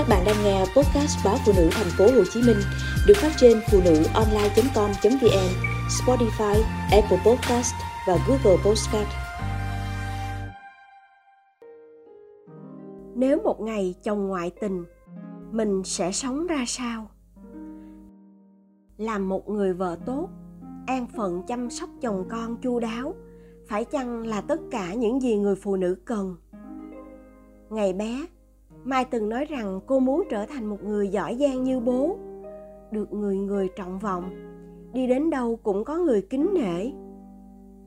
Các bạn đang nghe podcast báo phụ nữ thành phố Hồ Chí Minh được phát trên phụ nữ online.com.vn, Spotify, Apple Podcast và Google Podcast. Nếu một ngày chồng ngoại tình, mình sẽ sống ra sao? Làm một người vợ tốt, an phận chăm sóc chồng con chu đáo, phải chăng là tất cả những gì người phụ nữ cần? Ngày bé, Mai từng nói rằng cô muốn trở thành một người giỏi giang như bố, được người người trọng vọng, đi đến đâu cũng có người kính nể.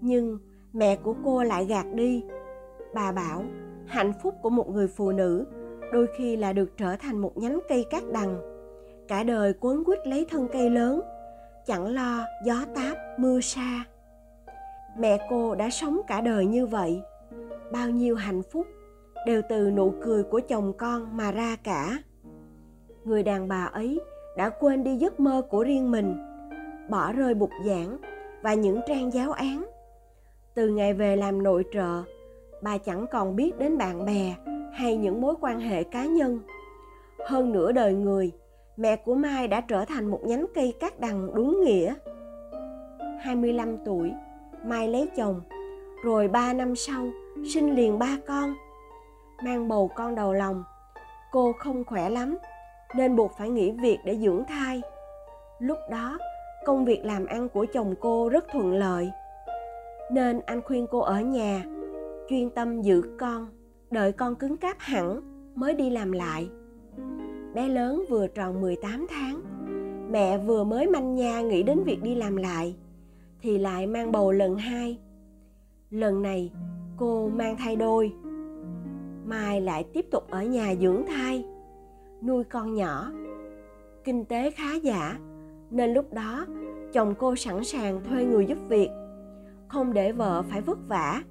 Nhưng mẹ của cô lại gạt đi. Bà bảo hạnh phúc của một người phụ nữ đôi khi là được trở thành một nhánh cây cát đằng. Cả đời quấn quýt lấy thân cây lớn, chẳng lo gió táp, mưa sa. Mẹ cô đã sống cả đời như vậy. Bao nhiêu hạnh phúc đều từ nụ cười của chồng con mà ra cả. Người đàn bà ấy đã quên đi giấc mơ của riêng mình, bỏ rơi bục giảng và những trang giáo án. Từ ngày về làm nội trợ, bà chẳng còn biết đến bạn bè hay những mối quan hệ cá nhân. Hơn nửa đời người, mẹ của Mai đã trở thành một nhánh cây cát đằng đúng nghĩa. 25 tuổi, Mai lấy chồng, rồi 3 năm sau sinh liền ba con mang bầu con đầu lòng. Cô không khỏe lắm, nên buộc phải nghỉ việc để dưỡng thai. Lúc đó, công việc làm ăn của chồng cô rất thuận lợi, nên anh khuyên cô ở nhà, chuyên tâm giữ con, đợi con cứng cáp hẳn mới đi làm lại. Bé lớn vừa tròn 18 tháng, mẹ vừa mới manh nha nghĩ đến việc đi làm lại, thì lại mang bầu lần hai. Lần này, cô mang thai đôi mai lại tiếp tục ở nhà dưỡng thai. Nuôi con nhỏ. Kinh tế khá giả, nên lúc đó chồng cô sẵn sàng thuê người giúp việc. Không để vợ phải vất vả,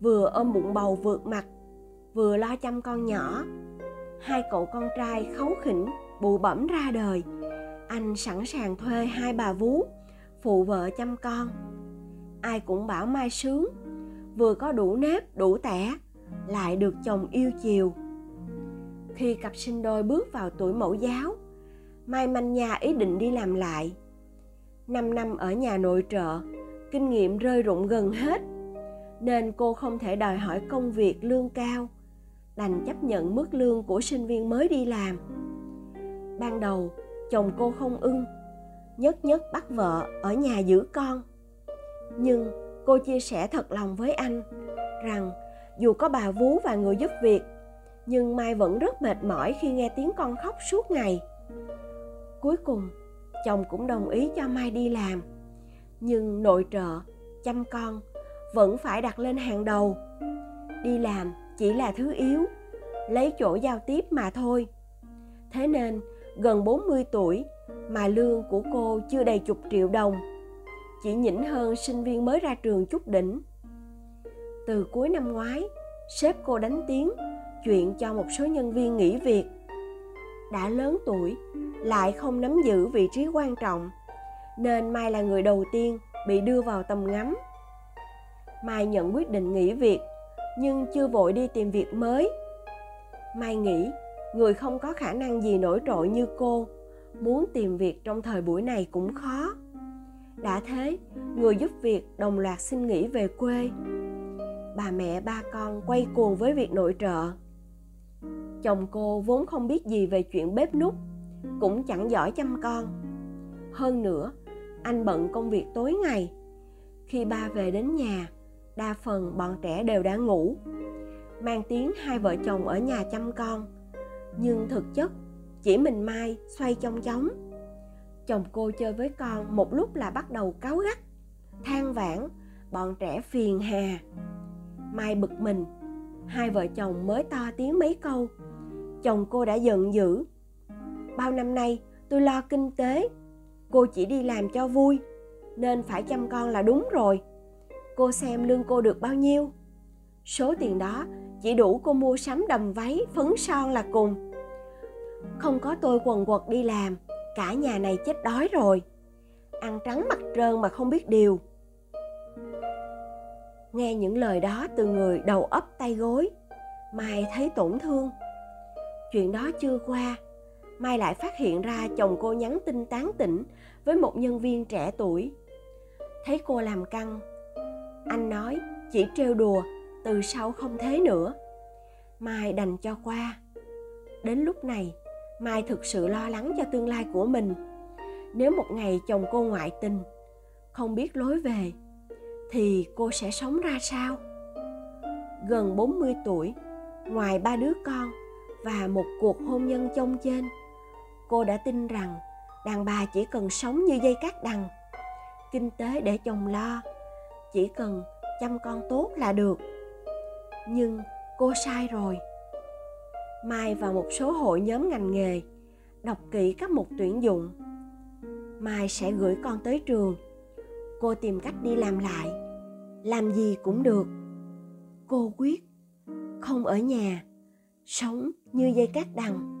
vừa ôm bụng bầu vượt mặt, vừa lo chăm con nhỏ. Hai cậu con trai khấu khỉnh bụ bẩm ra đời. Anh sẵn sàng thuê hai bà vú, phụ vợ chăm con. Ai cũng bảo mai sướng, vừa có đủ nếp, đủ tẻ lại được chồng yêu chiều. Khi cặp sinh đôi bước vào tuổi mẫu giáo, mai manh nha ý định đi làm lại. Năm năm ở nhà nội trợ, kinh nghiệm rơi rụng gần hết, nên cô không thể đòi hỏi công việc lương cao, đành chấp nhận mức lương của sinh viên mới đi làm. Ban đầu, chồng cô không ưng, nhất nhất bắt vợ ở nhà giữ con. Nhưng cô chia sẻ thật lòng với anh rằng dù có bà vú và người giúp việc, nhưng mai vẫn rất mệt mỏi khi nghe tiếng con khóc suốt ngày. Cuối cùng, chồng cũng đồng ý cho mai đi làm, nhưng nội trợ, chăm con, vẫn phải đặt lên hàng đầu. Đi làm chỉ là thứ yếu, lấy chỗ giao tiếp mà thôi. Thế nên, gần 40 tuổi, mà lương của cô chưa đầy chục triệu đồng, chỉ nhỉnh hơn sinh viên mới ra trường chút đỉnh từ cuối năm ngoái, sếp cô đánh tiếng chuyện cho một số nhân viên nghỉ việc. Đã lớn tuổi, lại không nắm giữ vị trí quan trọng, nên Mai là người đầu tiên bị đưa vào tầm ngắm. Mai nhận quyết định nghỉ việc, nhưng chưa vội đi tìm việc mới. Mai nghĩ, người không có khả năng gì nổi trội như cô, muốn tìm việc trong thời buổi này cũng khó. Đã thế, người giúp việc đồng loạt xin nghỉ về quê bà mẹ, ba con quay cuồng với việc nội trợ. Chồng cô vốn không biết gì về chuyện bếp nút cũng chẳng giỏi chăm con. Hơn nữa, anh bận công việc tối ngày. Khi ba về đến nhà, đa phần bọn trẻ đều đã ngủ. Mang tiếng hai vợ chồng ở nhà chăm con, nhưng thực chất chỉ mình mai xoay trong chóng chồng cô chơi với con một lúc là bắt đầu cáu gắt, than vãn, bọn trẻ phiền hà mai bực mình. Hai vợ chồng mới to tiếng mấy câu. Chồng cô đã giận dữ. Bao năm nay, tôi lo kinh tế. Cô chỉ đi làm cho vui, nên phải chăm con là đúng rồi. Cô xem lương cô được bao nhiêu. Số tiền đó chỉ đủ cô mua sắm đầm váy phấn son là cùng. Không có tôi quần quật đi làm, cả nhà này chết đói rồi. Ăn trắng mặt trơn mà không biết điều nghe những lời đó từ người đầu ấp tay gối. Mai thấy tổn thương. Chuyện đó chưa qua. Mai lại phát hiện ra chồng cô nhắn tin tán tỉnh với một nhân viên trẻ tuổi. Thấy cô làm căng. Anh nói, chỉ trêu đùa, từ sau không thế nữa. Mai đành cho qua. Đến lúc này, mai thực sự lo lắng cho tương lai của mình. Nếu một ngày chồng cô ngoại tình, không biết lối về thì cô sẽ sống ra sao? Gần 40 tuổi, ngoài ba đứa con và một cuộc hôn nhân chông trên cô đã tin rằng đàn bà chỉ cần sống như dây cát đằng. Kinh tế để chồng lo, chỉ cần chăm con tốt là được. Nhưng cô sai rồi. Mai vào một số hội nhóm ngành nghề đọc kỹ các mục tuyển dụng. Mai sẽ gửi con tới trường. Cô tìm cách đi làm lại làm gì cũng được. Cô quyết không ở nhà sống như dây cát đằng.